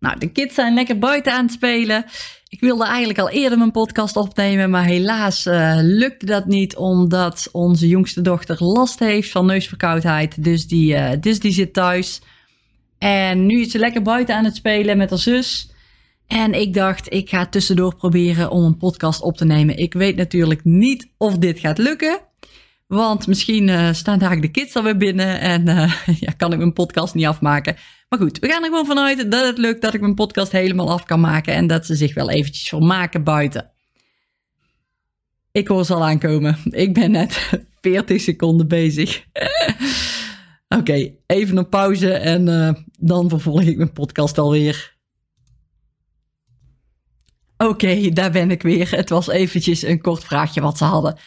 nou, de kids zijn lekker buiten aan het spelen. Ik wilde eigenlijk al eerder mijn podcast opnemen, maar helaas uh, lukte dat niet omdat onze jongste dochter last heeft van neusverkoudheid. Dus die, uh, dus die zit thuis. En nu is ze lekker buiten aan het spelen met haar zus. En ik dacht, ik ga tussendoor proberen om een podcast op te nemen. Ik weet natuurlijk niet of dit gaat lukken. Want misschien uh, staan daar de kids alweer binnen en ja, kan ik mijn podcast niet afmaken. Maar goed, we gaan er gewoon vanuit dat het lukt dat ik mijn podcast helemaal af kan maken. En dat ze zich wel eventjes vermaken buiten. Ik hoor ze al aankomen. Ik ben net 40 seconden bezig. Oké, even een pauze en uh, dan vervolg ik mijn podcast alweer. Oké, daar ben ik weer. Het was eventjes een kort vraagje wat ze hadden.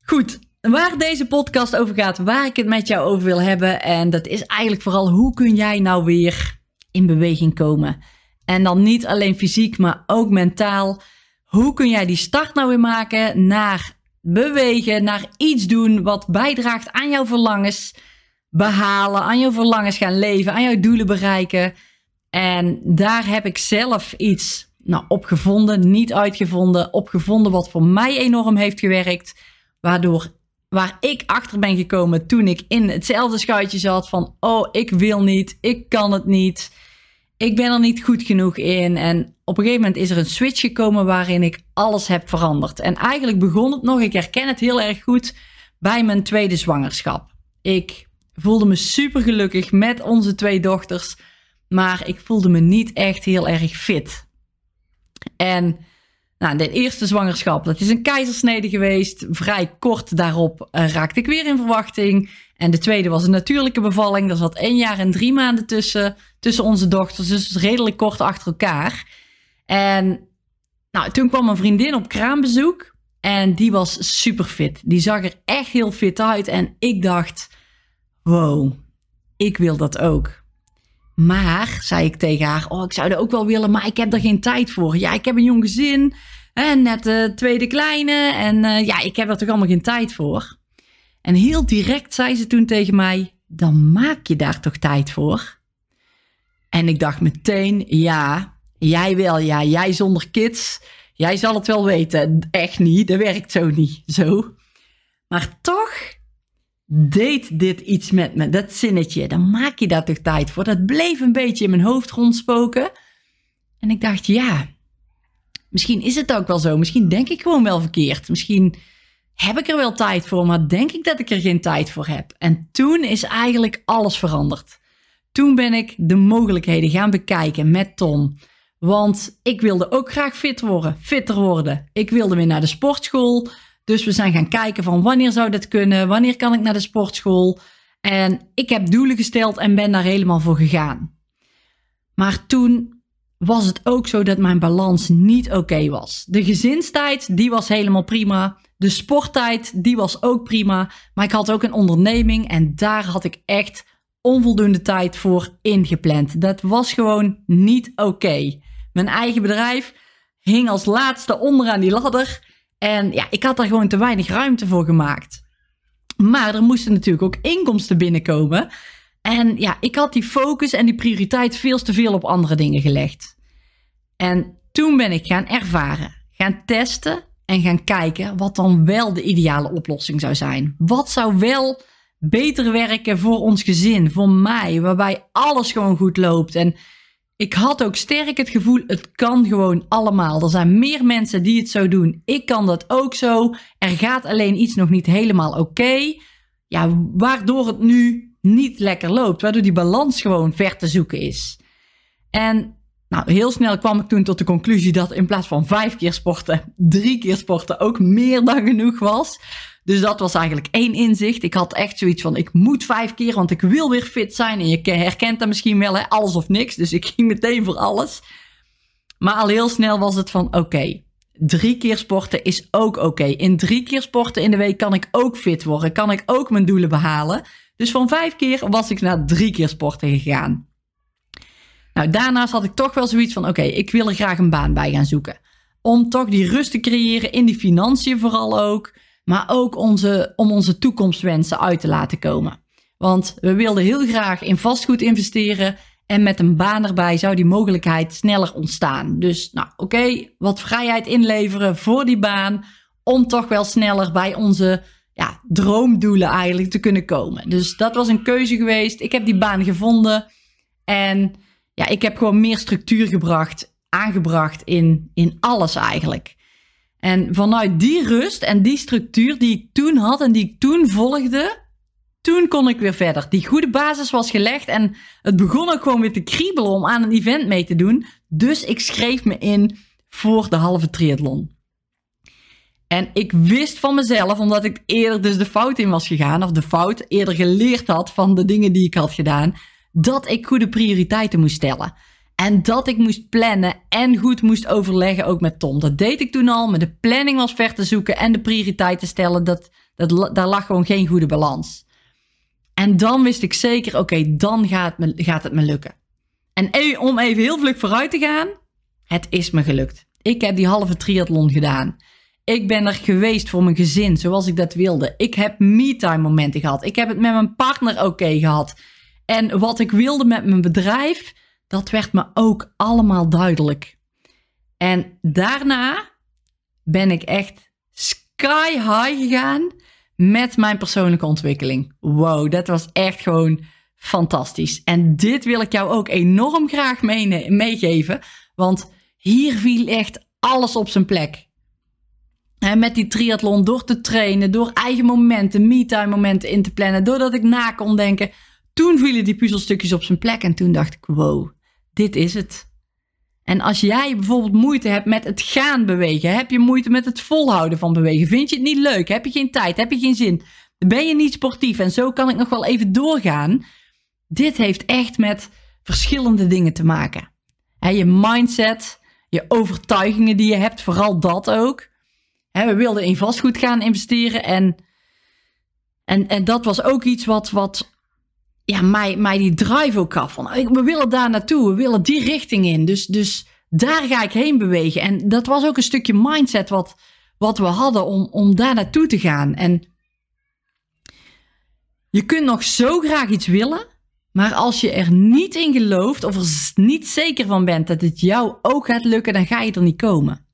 Goed, Waar deze podcast over gaat, waar ik het met jou over wil hebben. En dat is eigenlijk vooral hoe kun jij nou weer in beweging komen. En dan niet alleen fysiek, maar ook mentaal. Hoe kun jij die start nou weer maken naar bewegen, naar iets doen wat bijdraagt aan jouw verlangens behalen, aan jouw verlangens gaan leven, aan jouw doelen bereiken. En daar heb ik zelf iets nou, opgevonden, niet uitgevonden, opgevonden wat voor mij enorm heeft gewerkt. Waardoor waar ik achter ben gekomen toen ik in hetzelfde schuitje zat van, oh, ik wil niet, ik kan het niet, ik ben er niet goed genoeg in. En op een gegeven moment is er een switch gekomen waarin ik alles heb veranderd. En eigenlijk begon het nog, ik herken het heel erg goed, bij mijn tweede zwangerschap. Ik voelde me super gelukkig met onze twee dochters, maar ik voelde me niet echt heel erg fit. En nou, de eerste zwangerschap, dat is een keizersnede geweest. Vrij kort daarop uh, raakte ik weer in verwachting. En de tweede was een natuurlijke bevalling. Daar zat één jaar en drie maanden tussen, tussen onze dochters. Dus redelijk kort achter elkaar. En nou, toen kwam een vriendin op kraambezoek. En die was super fit. Die zag er echt heel fit uit. En ik dacht, wow, ik wil dat ook. Maar, zei ik tegen haar, oh, ik zou dat ook wel willen, maar ik heb er geen tijd voor. Ja, ik heb een jong gezin, en net de tweede kleine, en uh, ja, ik heb er toch allemaal geen tijd voor. En heel direct zei ze toen tegen mij, dan maak je daar toch tijd voor? En ik dacht meteen, ja, jij wel, ja, jij zonder kids, jij zal het wel weten. Echt niet, dat werkt zo niet, zo. Maar toch deed dit iets met me, dat zinnetje, dan maak je daar toch tijd voor. Dat bleef een beetje in mijn hoofd rondspoken. En ik dacht, ja, misschien is het ook wel zo. Misschien denk ik gewoon wel verkeerd. Misschien heb ik er wel tijd voor, maar denk ik dat ik er geen tijd voor heb. En toen is eigenlijk alles veranderd. Toen ben ik de mogelijkheden gaan bekijken met Tom. Want ik wilde ook graag fit worden, fitter worden. Ik wilde weer naar de sportschool. Dus we zijn gaan kijken van wanneer zou dat kunnen? Wanneer kan ik naar de sportschool? En ik heb doelen gesteld en ben daar helemaal voor gegaan. Maar toen was het ook zo dat mijn balans niet oké was. De gezinstijd, die was helemaal prima. De sporttijd, die was ook prima. Maar ik had ook een onderneming en daar had ik echt onvoldoende tijd voor ingepland. Dat was gewoon niet oké. Mijn eigen bedrijf hing als laatste onderaan die ladder. En ja, ik had daar gewoon te weinig ruimte voor gemaakt. Maar er moesten natuurlijk ook inkomsten binnenkomen. En ja, ik had die focus en die prioriteit veel te veel op andere dingen gelegd. En toen ben ik gaan ervaren, gaan testen en gaan kijken wat dan wel de ideale oplossing zou zijn. Wat zou wel beter werken voor ons gezin, voor mij, waarbij alles gewoon goed loopt. En ik had ook sterk het gevoel, het kan gewoon allemaal. Er zijn meer mensen die het zo doen. Ik kan dat ook zo. Er gaat alleen iets nog niet helemaal oké. Ja, waardoor het nu niet lekker loopt. Waardoor die balans gewoon ver te zoeken is. En nou, heel snel kwam ik toen tot de conclusie dat in plaats van vijf keer sporten, drie keer sporten ook meer dan genoeg was. Dus dat was eigenlijk één inzicht. Ik had echt zoiets van: ik moet vijf keer, want ik wil weer fit zijn. En je herkent dat misschien wel, hè? alles of niks. Dus ik ging meteen voor alles. Maar al heel snel was het van oké, drie keer sporten is ook oké. In drie keer sporten in de week kan ik ook fit worden, kan ik ook mijn doelen behalen. Dus van vijf keer was ik naar drie keer sporten gegaan. Nou, daarnaast had ik toch wel zoiets van: oké, ik wil er graag een baan bij gaan zoeken. Om toch die rust te creëren in die financiën vooral ook. Maar ook onze, om onze toekomstwensen uit te laten komen. Want we wilden heel graag in vastgoed investeren. En met een baan erbij zou die mogelijkheid sneller ontstaan. Dus, nou oké, wat vrijheid inleveren voor die baan. Om toch wel sneller bij onze ja, droomdoelen eigenlijk te kunnen komen. Dus dat was een keuze geweest. Ik heb die baan gevonden. En ja, ik heb gewoon meer structuur gebracht, aangebracht in, in alles eigenlijk. En vanuit die rust en die structuur die ik toen had en die ik toen volgde, toen kon ik weer verder. Die goede basis was gelegd en het begon ook gewoon weer te kriebelen om aan een event mee te doen. Dus ik schreef me in voor de halve triathlon. En ik wist van mezelf, omdat ik eerder dus de fout in was gegaan, of de fout eerder geleerd had van de dingen die ik had gedaan, dat ik goede prioriteiten moest stellen. En dat ik moest plannen en goed moest overleggen ook met Tom. Dat deed ik toen al, maar de planning was ver te zoeken en de prioriteiten stellen, dat, dat, daar lag gewoon geen goede balans. En dan wist ik zeker, oké, dan gaat, gaat het me lukken. En e, om even heel vlug vooruit te gaan, het is me gelukt. Ik heb die halve triathlon gedaan. Ik ben er geweest voor mijn gezin, zoals ik dat wilde. Ik heb me-time momenten gehad. Ik heb het met mijn partner oké gehad. En wat ik wilde met mijn bedrijf, dat werd me ook allemaal duidelijk. En daarna ben ik echt sky high gegaan met mijn persoonlijke ontwikkeling. Wow, dat was echt gewoon fantastisch. En dit wil ik jou ook enorm graag meegeven, want hier viel echt alles op zijn plek. En met die triathlon, door te trainen, door eigen momenten, me-time momenten in te plannen, doordat ik na kon denken, toen vielen die puzzelstukjes op zijn plek en toen dacht ik, wow, dit is het. En als jij bijvoorbeeld moeite hebt met het gaan bewegen, heb je moeite met het volhouden van bewegen, vind je het niet leuk, heb je geen tijd, heb je geen zin, ben je niet sportief en zo kan ik nog wel even doorgaan. Dit heeft echt met verschillende dingen te maken. je mindset, je overtuigingen die je hebt, vooral dat ook. we wilden in vastgoed gaan investeren en, en, en dat was ook iets wat, wat ja, mij, mij die drive ook gaf. Van, we willen daar naartoe, we willen die richting in. Dus, dus daar ga ik heen bewegen. En dat was ook een stukje mindset wat, wat we hadden om, om daar naartoe te gaan. En je kunt nog zo graag iets willen, maar als je er niet in gelooft of er niet zeker van bent dat het jou ook gaat lukken, dan ga je er niet komen.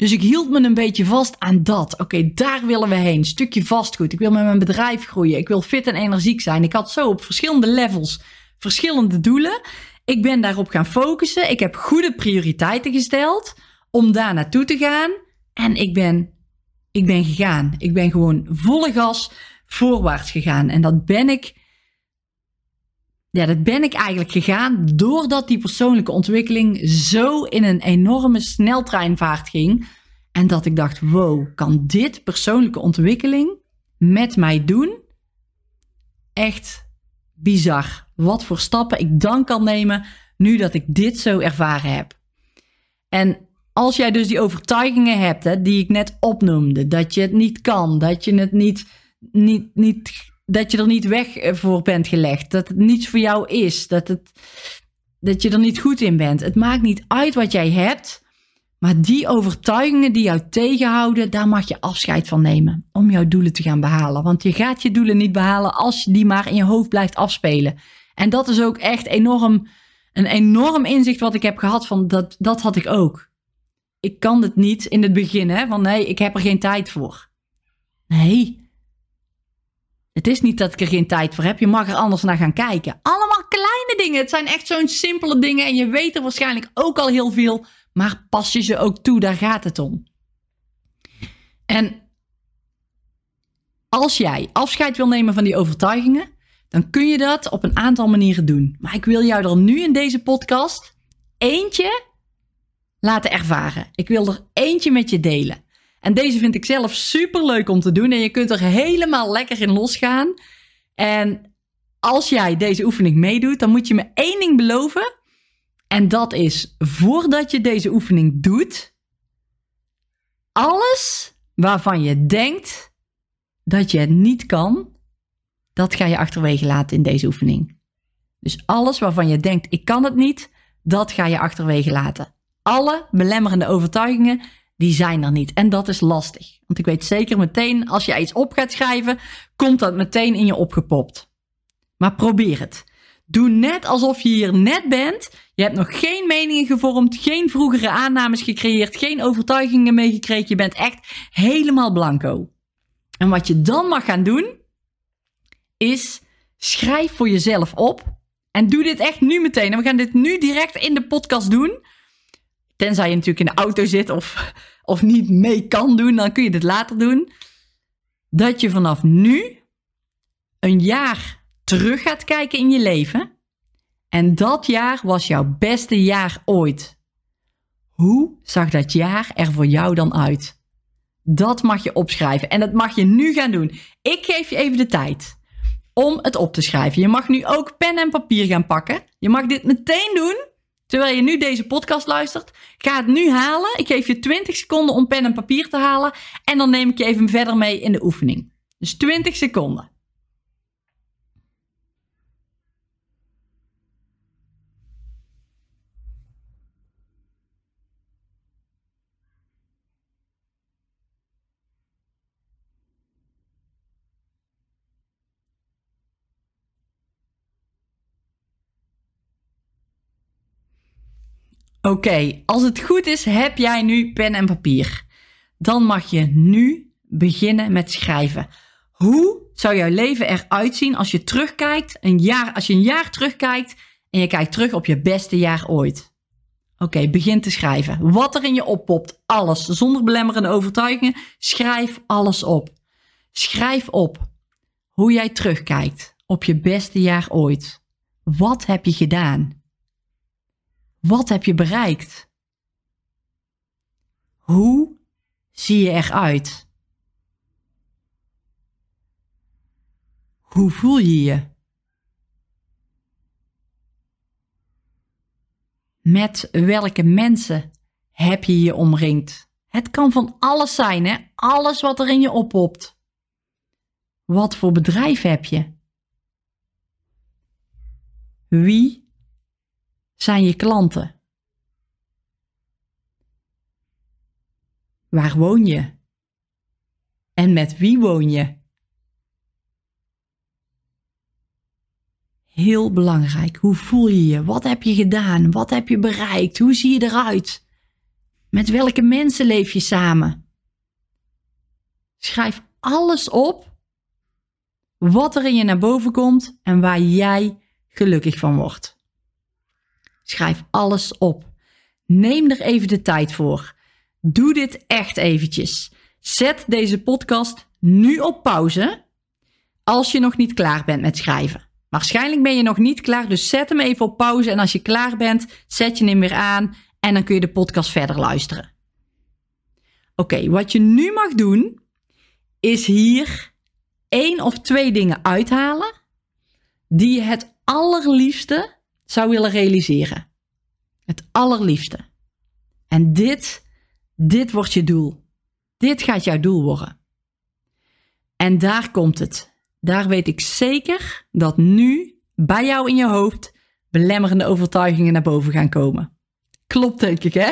Dus ik hield me een beetje vast aan dat. Oké, daar willen we heen. Stukje vastgoed. Ik wil met mijn bedrijf groeien. Ik wil fit en energiek zijn. Ik had zo op verschillende levels verschillende doelen. Ik ben daarop gaan focussen. Ik heb goede prioriteiten gesteld om daar naartoe te gaan. En ik ben, ik ben gegaan. Ik ben gewoon volle gas voorwaarts gegaan. En dat ben ik. Ja, dat ben ik eigenlijk gegaan doordat die persoonlijke ontwikkeling zo in een enorme sneltreinvaart ging. En dat ik dacht: wow, kan dit persoonlijke ontwikkeling met mij doen? Echt bizar. Wat voor stappen ik dan kan nemen nu dat ik dit zo ervaren heb. En als jij dus die overtuigingen hebt, hè, die ik net opnoemde, dat je het niet kan, dat je het niet, niet, niet, dat je er niet weg eh, voor bent gelegd, dat het niets voor jou is, dat, het, dat je er niet goed in bent. Het maakt niet uit wat jij hebt, maar die overtuigingen die jou tegenhouden, daar mag je afscheid van nemen om jouw doelen te gaan behalen. Want je gaat je doelen niet behalen als je die maar in je hoofd blijft afspelen. En dat is ook echt enorm, een enorm inzicht wat ik heb gehad van dat, dat had ik ook. Ik kan het niet in het begin, hè, van nee, ik heb er geen tijd voor. Nee. Het is niet dat ik er geen tijd voor heb. Je mag er anders naar gaan kijken. Allemaal kleine dingen. Het zijn echt zo'n simpele dingen. En je weet er waarschijnlijk ook al heel veel maar pas je ze ook toe, daar gaat het om. En als jij afscheid wil nemen van die overtuigingen, dan kun je dat op een aantal manieren doen. Maar ik wil jou er nu in deze podcast eentje laten ervaren. Ik wil er eentje met je delen. En deze vind ik zelf super leuk om te doen. En je kunt er helemaal lekker in losgaan. En als jij deze oefening meedoet, dan moet je me één ding beloven En dat is voordat je deze oefening doet, alles waarvan je denkt dat je het niet kan, dat ga je achterwege laten in deze oefening. Dus alles waarvan je denkt ik kan het niet, dat ga je achterwege laten. Alle belemmerende overtuigingen, die zijn er niet. En dat is lastig. Want ik weet zeker meteen, als je iets op gaat schrijven, komt dat meteen in je opgepopt. Maar probeer het. Doe net alsof je hier net bent. Je hebt nog geen meningen gevormd, geen vroegere aannames gecreëerd, geen overtuigingen meegekregen. Je bent echt helemaal blanco. En wat je dan mag gaan doen, is schrijf voor jezelf op. En doe dit echt nu meteen. En we gaan dit nu direct in de podcast doen. Tenzij je natuurlijk in de auto zit of, of niet mee kan doen, dan kun je dit later doen. Dat je vanaf nu een jaar terug gaat kijken in je leven. En dat jaar was jouw beste jaar ooit. Hoe zag dat jaar er voor jou dan uit? Dat mag je opschrijven en dat mag je nu gaan doen. Ik geef je even de tijd om het op te schrijven. Je mag nu ook pen en papier gaan pakken. Je mag dit meteen doen terwijl je nu deze podcast luistert. Ga het nu halen. Ik geef je 20 seconden om pen en papier te halen en dan neem ik je even verder mee in de oefening. Dus 20 seconden. Oké, als het goed is, heb jij nu pen en papier. Dan mag je nu beginnen met schrijven. Hoe zou jouw leven eruit zien als je terugkijkt, een jaar, als je een jaar terugkijkt en je kijkt terug op je beste jaar ooit? Oké, begin te schrijven. Wat er in je oppopt, alles, zonder belemmerende overtuigingen, schrijf alles op. Schrijf op hoe jij terugkijkt op je beste jaar ooit. Wat heb je gedaan? Wat heb je bereikt? Hoe zie je eruit? Hoe voel je je? Met welke mensen heb je je omringd? Het kan van alles zijn, hè? Alles wat er in je oppopt. Wat voor bedrijf heb je? Wie zijn je klanten? Waar woon je? En met wie woon je? Heel belangrijk. Hoe voel je je? Wat heb je gedaan? Wat heb je bereikt? Hoe zie je eruit? Met welke mensen leef je samen? Schrijf alles op wat er in je naar boven komt en waar jij gelukkig van wordt. Schrijf alles op. Neem er even de tijd voor. Doe dit echt eventjes. Zet deze podcast nu op pauze als je nog niet klaar bent met schrijven. Waarschijnlijk ben je nog niet klaar, dus zet hem even op pauze en als je klaar bent, zet je hem weer aan en dan kun je de podcast verder luisteren. Oké, wat je nu mag doen, is hier één of twee dingen uithalen die je het allerliefste zou willen realiseren. Het allerliefste. En dit, dit wordt je doel. Dit gaat jouw doel worden. En daar komt het. Daar weet ik zeker dat nu bij jou in je hoofd belemmerende overtuigingen naar boven gaan komen. Klopt denk ik hè?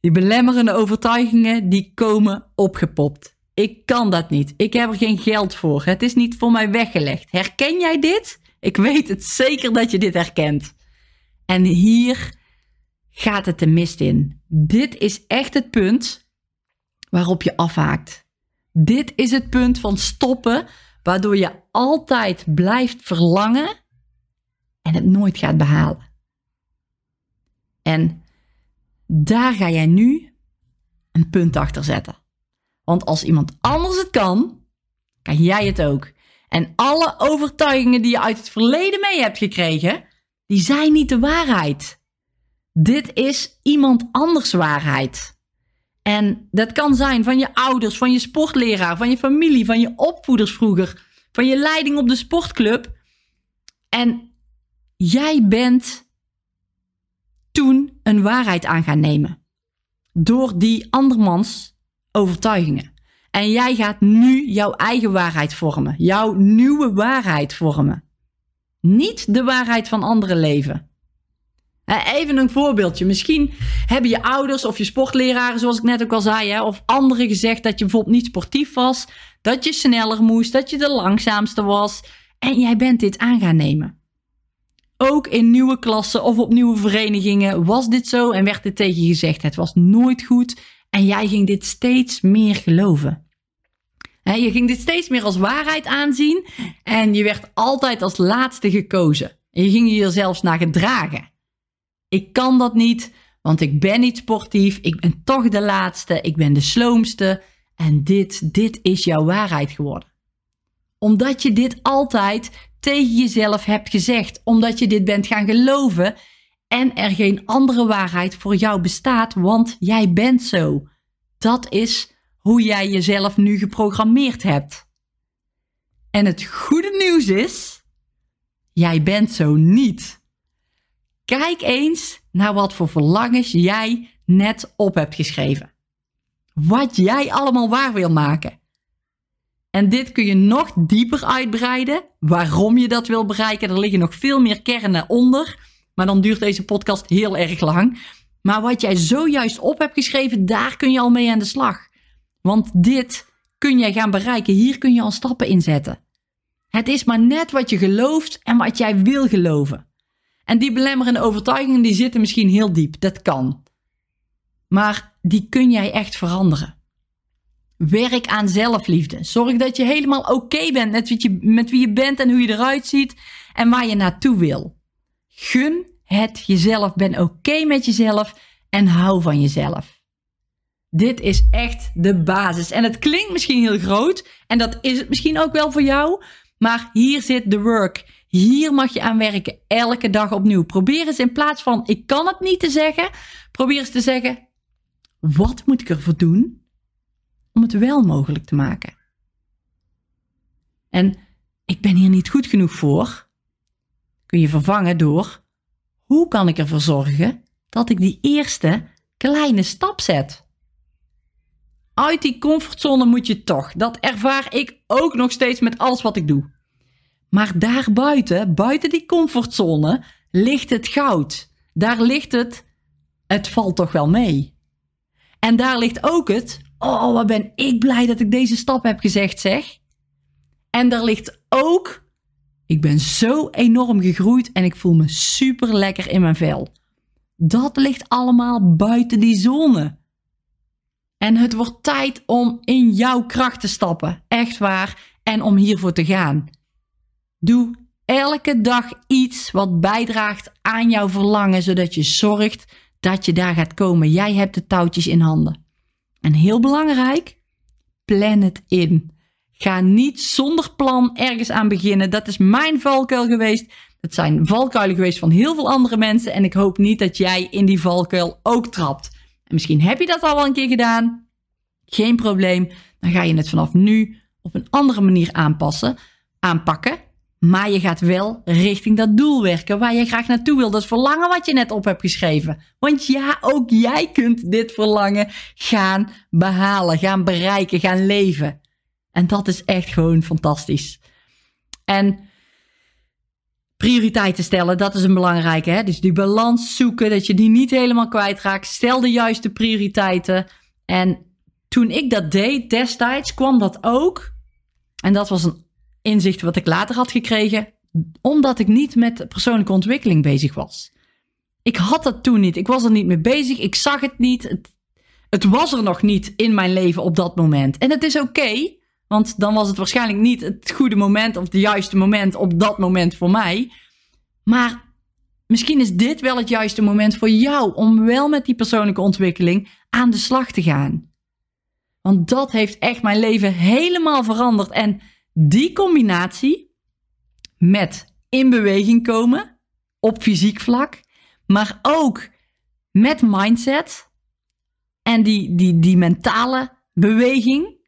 Die belemmerende overtuigingen die komen opgepopt. Ik kan dat niet. Ik heb er geen geld voor. Het is niet voor mij weggelegd. Herken jij dit? Ik weet het zeker dat je dit herkent. En hier gaat het de mist in. Dit is echt het punt waarop je afhaakt. Dit is het punt van stoppen, waardoor je altijd blijft verlangen en het nooit gaat behalen. En daar ga jij nu een punt achter zetten. Want als iemand anders het kan, kan jij het ook. En alle overtuigingen die je uit het verleden mee hebt gekregen, die zijn niet de waarheid. Dit is iemand anders waarheid. En dat kan zijn van je ouders, van je sportleraar, van je familie, van je opvoeders vroeger, van je leiding op de sportclub. En jij bent een waarheid aan gaan nemen. Door die andermans overtuigingen. En jij gaat nu jouw eigen waarheid vormen. Jouw nieuwe waarheid vormen. Niet de waarheid van anderen leven. Even een voorbeeldje. Misschien hebben je ouders of je sportleraren, zoals ik net ook al zei, of anderen gezegd dat je bijvoorbeeld niet sportief was, dat je sneller moest, dat je de langzaamste was. En jij bent dit aan gaan nemen. Ook in nieuwe klassen of op nieuwe verenigingen was dit zo en werd dit tegen je gezegd. Het was nooit goed en jij ging dit steeds meer geloven. je ging dit steeds meer als waarheid aanzien en je werd altijd als laatste gekozen. En je ging je er zelfs naar gedragen. Ik kan dat niet, want ik ben niet sportief. Ik ben toch de laatste. Ik ben de sloomste. En dit, dit is jouw waarheid geworden. Omdat je dit altijd tegen jezelf hebt gezegd. Omdat je dit bent gaan geloven. En er geen andere waarheid voor jou bestaat, want jij bent zo. Dat is hoe jij jezelf nu geprogrammeerd hebt. En het goede nieuws is, jij bent zo niet. Kijk eens naar wat voor verlangens jij net op hebt geschreven. Wat jij allemaal waar wil maken. En dit kun je nog dieper uitbreiden. Waarom je dat wil bereiken, er liggen nog veel meer kernen onder. Maar dan duurt deze podcast heel erg lang. Maar wat jij zojuist op hebt geschreven, daar kun je al mee aan de slag. Want dit kun jij gaan bereiken. Hier kun je al stappen in zetten. Het is maar net wat je gelooft en wat jij wil geloven. En die belemmerende overtuigingen die zitten misschien heel diep. Dat kan. Maar die kun jij echt veranderen. Werk aan zelfliefde. Zorg dat je helemaal oké bent met wie, je, met wie je bent en hoe je eruit ziet en waar je naartoe wil. Gun het jezelf. Ben oké met jezelf en hou van jezelf. Dit is echt de basis. En het klinkt misschien heel groot en dat is het misschien ook wel voor jou, maar hier zit de work. Hier mag je aan werken, elke dag opnieuw. Probeer eens in plaats van ik kan het niet te zeggen, probeer eens te zeggen: wat moet ik ervoor doen om het wel mogelijk te maken? En ik ben hier niet goed genoeg voor. Kun je vervangen door hoe kan ik ervoor zorgen dat ik die eerste kleine stap zet? Uit die comfortzone moet je toch. Dat ervaar ik ook nog steeds met alles wat ik doe. Maar daarbuiten, buiten die comfortzone, ligt het goud. Daar ligt het, het valt toch wel mee. En daar ligt ook het, oh wat ben ik blij dat ik deze stap heb gezegd zeg. En daar ligt ook, ik ben zo enorm gegroeid en ik voel me super lekker in mijn vel. Dat ligt allemaal buiten die zone. En het wordt tijd om in jouw kracht te stappen, echt waar, en om hiervoor te gaan. Doe elke dag iets wat bijdraagt aan jouw verlangen, zodat je zorgt dat je daar gaat komen. Jij hebt de touwtjes in handen. En heel belangrijk, plan het in. Ga niet zonder plan ergens aan beginnen. Dat is mijn valkuil geweest. Dat zijn valkuilen geweest van heel veel andere mensen. En ik hoop niet dat jij in die valkuil ook trapt. En misschien heb je dat al wel een keer gedaan. Geen probleem. Dan ga je het vanaf nu op een andere manier aanpassen, aanpakken. Maar je gaat wel richting dat doel werken waar je graag naartoe wil. Dat verlangen wat je net op hebt geschreven. Want ja, ook jij kunt dit verlangen gaan behalen, gaan bereiken, gaan leven. En dat is echt gewoon fantastisch. En prioriteiten stellen, dat is een belangrijke. Hè? Dus die balans zoeken, dat je die niet helemaal kwijtraakt. Stel de juiste prioriteiten. En toen ik dat deed destijds, kwam dat ook. En dat was een inzicht wat ik later had gekregen, omdat ik niet met persoonlijke ontwikkeling bezig was. Ik had dat toen niet. Ik was er niet mee bezig. Ik zag het niet. Het, het was er nog niet in mijn leven op dat moment. En het is oké, want dan was het waarschijnlijk niet het goede moment of het juiste moment op dat moment voor mij. Maar misschien is dit wel het juiste moment voor jou om wel met die persoonlijke ontwikkeling aan de slag te gaan. Want dat heeft echt mijn leven helemaal veranderd. En die combinatie met in beweging komen op fysiek vlak, maar ook met mindset en die, die, die mentale beweging,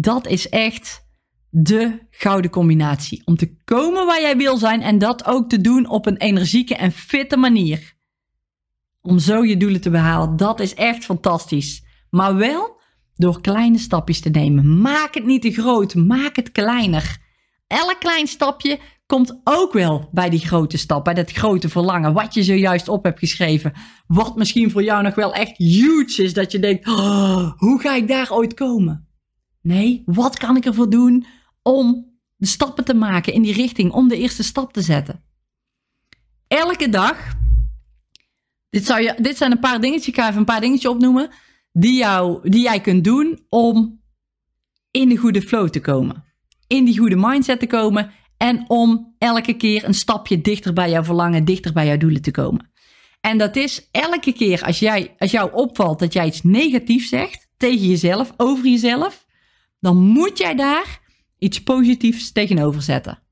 dat is echt de gouden combinatie. Om te komen waar jij wil zijn en dat ook te doen op een energieke en fitte manier. om zo je doelen te behalen. Dat is echt fantastisch. Maar wel door kleine stapjes te nemen. Maak het niet te groot, maak het kleiner. Elk klein stapje komt ook wel bij die grote stap, bij dat grote verlangen, wat je zojuist op hebt geschreven. Wat misschien voor jou nog wel echt huge is, dat je denkt, oh, hoe ga ik daar ooit komen? Nee, wat kan ik ervoor doen om de stappen te maken in die richting, om de eerste stap te zetten? Elke dag, dit, zou je, dit zijn een paar dingetjes, ik ga even een paar dingetjes opnoemen, die, jou, die jij kunt doen om in de goede flow te komen. In die goede mindset te komen en om elke keer een stapje dichter bij jouw verlangen, dichter bij jouw doelen te komen. En dat is elke keer als, jij, als jou opvalt dat jij iets negatiefs zegt tegen jezelf, over jezelf, dan moet jij daar iets positiefs tegenover zetten.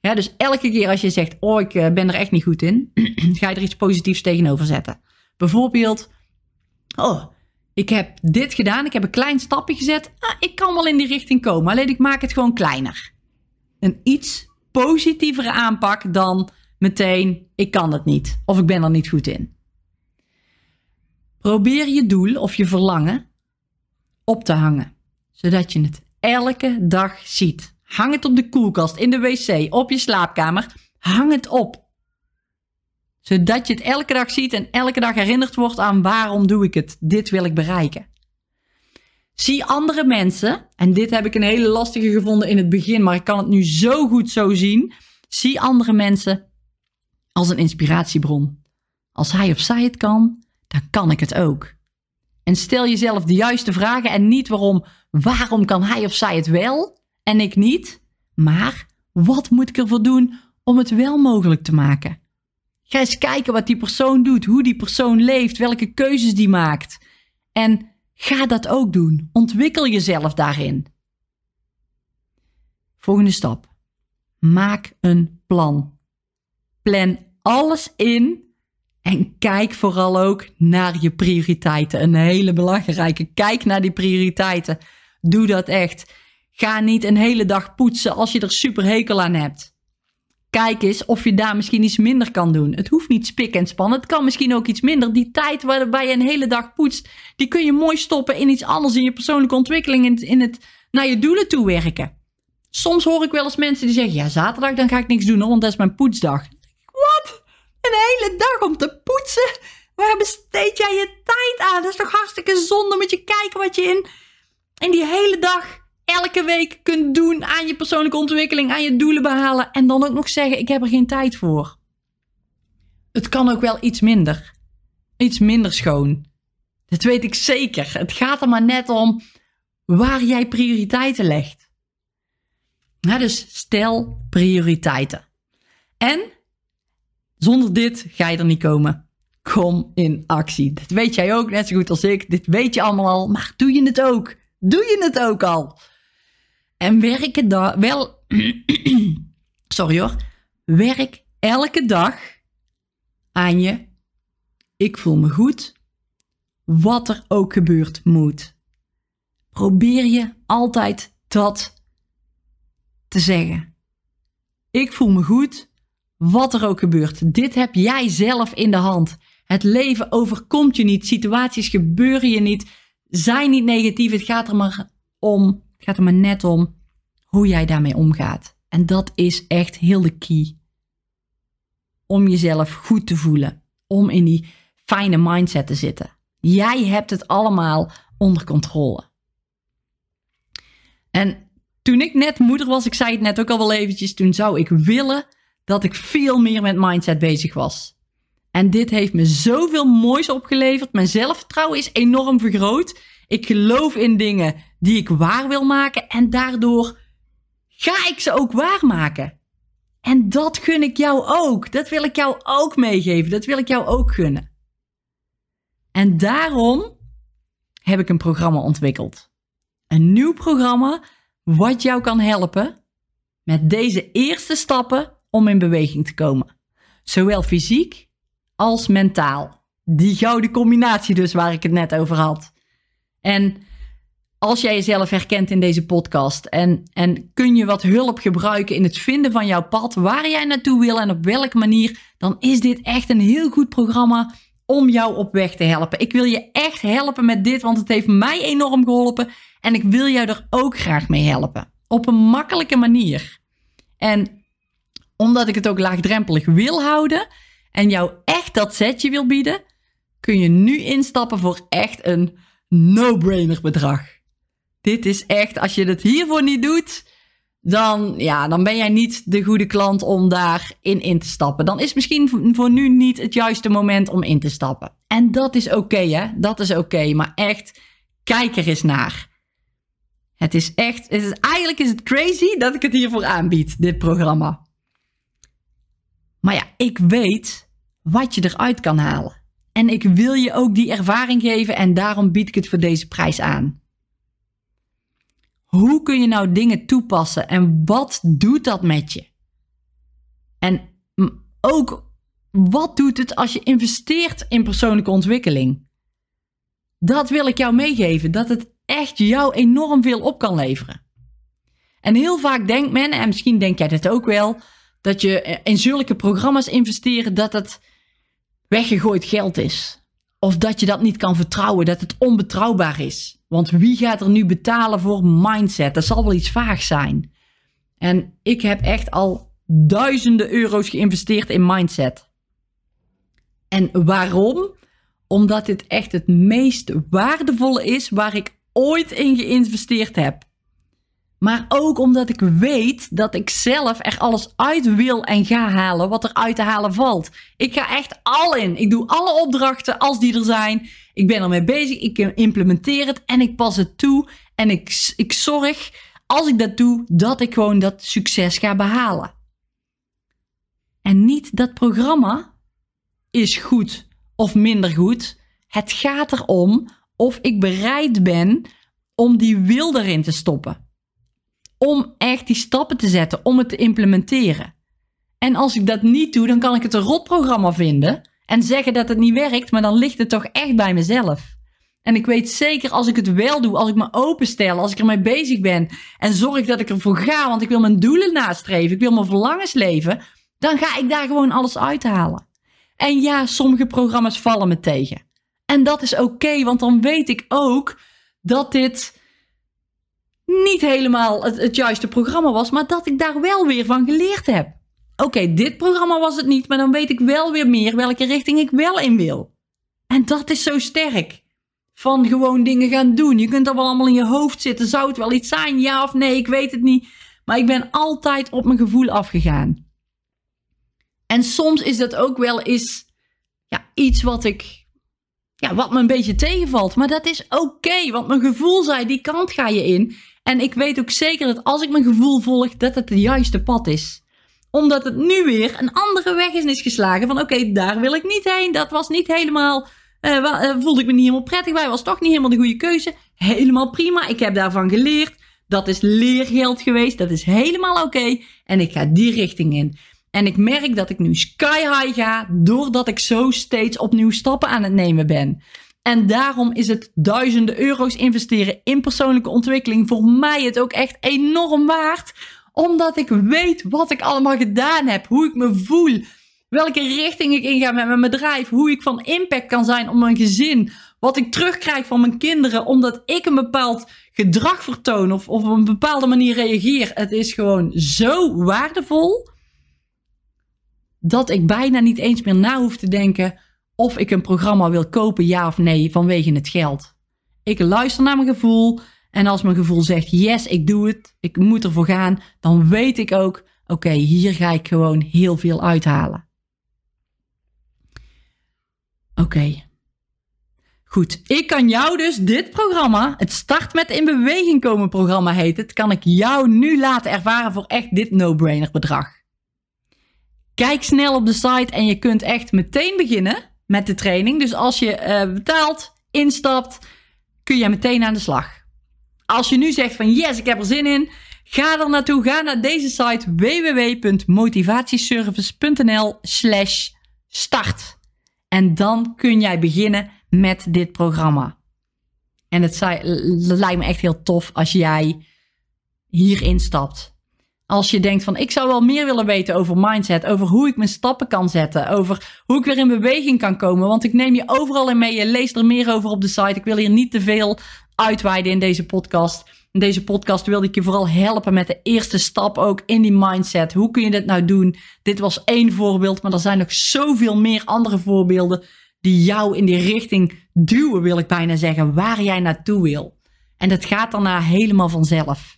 Ja, dus elke keer als je zegt, oh ik eh, ben er echt niet goed in, ga je er iets positiefs tegenover zetten. Bijvoorbeeld, oh, ik heb dit gedaan, ik heb een klein stapje gezet, ah, ik kan wel in die richting komen, alleen ik maak het gewoon kleiner een iets positievere aanpak dan meteen ik kan het niet of ik ben er niet goed in. Probeer je doel of je verlangen op te hangen, zodat je het elke dag ziet. Hang het op de koelkast, in de wc, op je slaapkamer. Hang het op. Zodat je het elke dag ziet en elke dag herinnerd wordt aan waarom doe ik het? Dit wil ik bereiken. Zie andere mensen, en dit heb ik een hele lastige gevonden in het begin, maar ik kan het nu zo goed zo zien. Zie andere mensen als een inspiratiebron. Als hij of zij het kan, dan kan ik het ook. En stel jezelf de juiste vragen en niet waarom, waarom kan hij of zij het wel en ik niet, maar wat moet ik ervoor doen om het wel mogelijk te maken? Ga eens kijken wat die persoon doet, hoe die persoon leeft, welke keuzes die maakt. En Ga dat ook doen. Ontwikkel jezelf daarin. Volgende stap. Maak een plan. Plan alles in en kijk vooral ook naar je prioriteiten. Een hele belangrijke. Kijk naar die prioriteiten. Doe dat echt. Ga niet een hele dag poetsen als je er super hekel aan hebt. Kijk eens of je daar misschien iets minder kan doen. Het hoeft niet spik en spannen. Het kan misschien ook iets minder. Die tijd waarbij je een hele dag poetst, die kun je mooi stoppen in iets anders. In je persoonlijke ontwikkeling, in het, in het naar je doelen toe werken. Soms hoor ik wel eens mensen die zeggen: Ja, zaterdag dan ga ik niks doen, want dat is mijn poetsdag. Wat? Een hele dag om te poetsen? Waar besteed jij je tijd aan? Dat is toch hartstikke zonde. Moet je kijken wat je in, in die hele dag elke week kunt doen aan je persoonlijke ontwikkeling, aan je doelen behalen en dan ook nog zeggen: Ik heb er geen tijd voor. Het kan ook wel iets minder. Iets minder schoon. Dat weet ik zeker. Het gaat er maar net om waar jij prioriteiten legt. Nou, dus stel prioriteiten. En zonder dit ga je er niet komen. Kom in actie. Dat weet jij ook net zo goed als ik. Dit weet je allemaal al, maar doe je het ook? Doe je het ook al? En werk daar wel. sorry hoor. Werk elke dag aan je. Ik voel me goed. Wat er ook gebeurt moet. Probeer je altijd dat te zeggen. Ik voel me goed. Wat er ook gebeurt. Dit heb jij zelf in de hand. Het leven overkomt je niet. Situaties gebeuren je niet. Zijn niet negatief. Het gaat er maar om het gaat er maar net om hoe jij daarmee omgaat. En dat is echt heel de key. Om jezelf goed te voelen. Om in die fijne mindset te zitten. Jij hebt het allemaal onder controle. En toen ik net moeder was, ik zei het net ook al wel eventjes, toen zou ik willen dat ik veel meer met mindset bezig was. En dit heeft me zoveel moois opgeleverd. Mijn zelfvertrouwen is enorm vergroot. Ik geloof in dingen die ik waar wil maken en daardoor ga ik ze ook waarmaken. En dat gun ik jou ook. Dat wil ik jou ook meegeven. Dat wil ik jou ook gunnen. En daarom heb ik een programma ontwikkeld. Een nieuw programma wat jou kan helpen met deze eerste stappen om in beweging te komen. Zowel fysiek als mentaal. Die gouden combinatie dus waar ik het net over had. En als jij jezelf herkent in deze podcast en, en kun je wat hulp gebruiken in het vinden van jouw pad, waar jij naartoe wil en op welke manier, dan is dit echt een heel goed programma om jou op weg te helpen. Ik wil je echt helpen met dit, want het heeft mij enorm geholpen en ik wil jou er ook graag mee helpen. Op een makkelijke manier. En omdat ik het ook laagdrempelig wil houden en jou echt dat setje wil bieden, kun je nu instappen voor echt een no-brainer bedrag. Dit is echt, als je het hiervoor niet doet, dan, ja, dan ben jij niet de goede klant om daarin in te stappen. Dan is misschien voor nu niet het juiste moment om in te stappen. En dat is oké, hè? Dat is oké. maar echt, kijk er eens naar. Het is echt, het eigenlijk is het crazy dat ik het hiervoor aanbied, dit programma. Maar ja, ik weet wat je eruit kan halen. En ik wil je ook die ervaring geven en daarom bied ik het voor deze prijs aan. Hoe kun je nou dingen toepassen en wat doet dat met je? En ook wat doet het als je investeert in persoonlijke ontwikkeling? Dat wil ik jou meegeven, dat het echt jou enorm veel op kan leveren. En heel vaak denkt men, en misschien denk jij dat ook wel, dat je in zulke programma's investeren dat het weggegooid geld is. Of dat je dat niet kan vertrouwen, dat het onbetrouwbaar is. Want wie gaat er nu betalen voor mindset? Dat zal wel iets vaag zijn. En ik heb echt al duizenden euro's geïnvesteerd in mindset. En waarom? Omdat dit echt het meest waardevolle is waar ik ooit in geïnvesteerd heb. Maar ook omdat ik weet dat ik zelf er alles uit wil en ga halen wat er uit te halen valt. Ik ga echt al in. Ik doe alle opdrachten als die er zijn. Ik ben ermee bezig. Ik implementeer het en ik pas het toe. En ik, ik zorg, als ik dat doe, dat ik gewoon dat succes ga behalen. En niet dat programma is goed of minder goed. Het gaat erom of ik bereid ben om die wil erin te stoppen om echt die stappen te zetten, om het te implementeren. En als ik dat niet doe, dan kan ik het een rotprogramma vinden en zeggen dat het niet werkt, maar dan ligt het toch echt bij mezelf. En ik weet zeker als ik het wel doe, als ik me openstel, als ik ermee bezig ben en zorg dat ik ervoor ga, want ik wil mijn doelen nastreven, ik wil mijn verlangens leven, dan ga ik daar gewoon alles uithalen. En ja, sommige programma's vallen me tegen. En dat is oké, want dan weet ik ook dat dit niet helemaal het, juiste programma was, maar dat ik daar wel weer van geleerd heb. Oké, dit programma was het niet, maar dan weet ik wel weer meer welke richting ik wel in wil. En dat is zo sterk. Van gewoon dingen gaan doen. Je kunt dat wel allemaal in je hoofd zitten. Zou het wel iets zijn? Ja of nee? Ik weet het niet. Maar ik ben altijd op mijn gevoel afgegaan. En soms is dat ook wel eens ja, iets wat ik. Ja, wat me een beetje tegenvalt. Maar dat is oké, want mijn gevoel zei: die kant ga je in. En ik weet ook zeker dat als ik mijn gevoel volg, dat het de juiste pad is. Omdat het nu weer een andere weg is, is geslagen. Van oké, daar wil ik niet heen. Dat was niet helemaal. Uh, voelde ik me niet helemaal prettig bij. Was toch niet helemaal de goede keuze. Helemaal prima. Ik heb daarvan geleerd. Dat is leergeld geweest. Dat is helemaal oké. En ik ga die richting in. En ik merk dat ik nu sky high ga. Doordat ik zo steeds opnieuw stappen aan het nemen ben. En daarom is het duizenden euro's investeren in persoonlijke ontwikkeling voor mij het ook echt enorm waard. Omdat ik weet wat ik allemaal gedaan heb, hoe ik me voel, welke richting ik inga met mijn bedrijf, hoe ik van impact kan zijn op mijn gezin, wat ik terugkrijg van mijn kinderen omdat ik een bepaald gedrag vertoon of, op een bepaalde manier reageer. Het is gewoon zo waardevol dat ik bijna niet eens meer na hoef te denken of ik een programma wil kopen, ja of nee, vanwege het geld. Ik luister naar mijn gevoel en als mijn gevoel zegt yes, ik doe het, ik moet ervoor gaan, dan weet ik ook, oké, hier ga ik gewoon heel veel uithalen. Oké. Goed, ik kan jou dus dit programma, het Start met in beweging komen programma heet het, kan ik jou nu laten ervaren voor echt dit no-brainer bedrag. Kijk snel op de site en je kunt echt meteen beginnen met de training. Dus als je uh, betaalt, instapt, kun je meteen aan de slag. Als je nu zegt van yes, ik heb er zin in, ga er naartoe. Ga naar deze site www.motivatieservice.nl slash start. En dan kun jij beginnen met dit programma. En het, lijkt me echt heel tof als jij hierin stapt. Als je denkt van ik zou wel meer willen weten over mindset, over hoe ik mijn stappen kan zetten, over hoe ik weer in beweging kan komen. Want ik neem je overal in mee. Je leest er meer over op de site. Ik wil hier niet te veel uitweiden in deze podcast. In deze podcast wilde ik je vooral helpen met de eerste stap ook in die mindset. Hoe kun je dit nou doen? Dit was één voorbeeld, maar er zijn nog zoveel meer andere voorbeelden die jou in die richting duwen, wil ik bijna zeggen, waar jij naartoe wil. En dat gaat daarna helemaal vanzelf.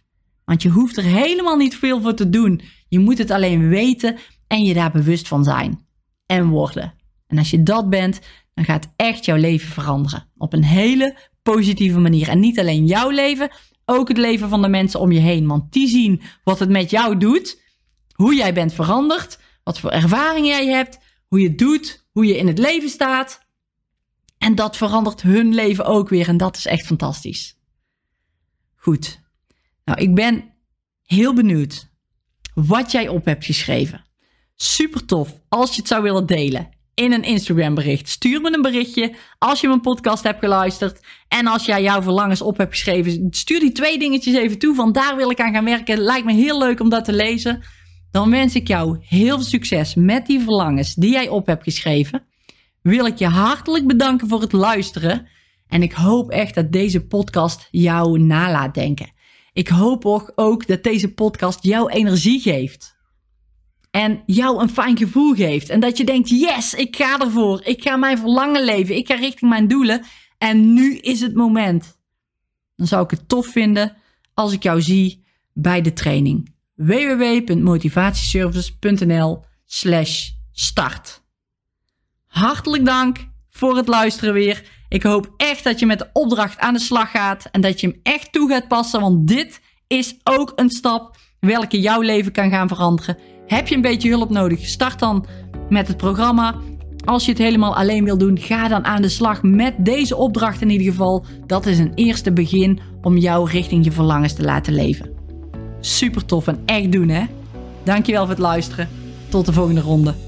Want je hoeft er helemaal niet veel voor te doen. Je moet het alleen weten en je daar bewust van zijn. En worden. En als je dat bent, dan gaat echt jouw leven veranderen. Op een hele positieve manier. En niet alleen jouw leven, ook het leven van de mensen om je heen. Want die zien wat het met jou doet, hoe jij bent veranderd, wat voor ervaring jij hebt, hoe je het doet, hoe je in het leven staat. En dat verandert hun leven ook weer. En dat is echt fantastisch. Goed. Nou, ik ben heel benieuwd wat jij op hebt geschreven. Super tof als je het zou willen delen in een Instagram bericht. Stuur me een berichtje als je mijn podcast hebt geluisterd. En als jij jouw verlangens op hebt geschreven, stuur die twee dingetjes even toe. Van daar wil ik aan gaan werken. Lijkt me heel leuk om dat te lezen. Dan wens ik jou heel veel succes met die verlangens die jij op hebt geschreven. Wil ik je hartelijk bedanken voor het luisteren. En ik hoop echt dat deze podcast jou nalaat denken. Ik hoop ook dat deze podcast jou energie geeft. En jou een fijn gevoel geeft. En dat je denkt: yes, ik ga ervoor. Ik ga mijn verlangen leven. Ik ga richting mijn doelen. En nu is het moment. Dan zou ik het tof vinden als ik jou zie bij de training. www.motivatieservice.nl/slash start. Hartelijk dank voor het luisteren weer. Ik hoop echt dat je met de opdracht aan de slag gaat en dat je hem echt toe gaat passen, want dit is ook een stap welke jouw leven kan gaan veranderen. Heb je een beetje hulp nodig? Start dan met het programma. Als je het helemaal alleen wil doen, ga dan aan de slag met deze opdracht in ieder geval. Dat is een eerste begin om jou richting je verlangens te laten leven. Super tof en echt doen hè. Dankjewel voor het luisteren. Tot de volgende ronde.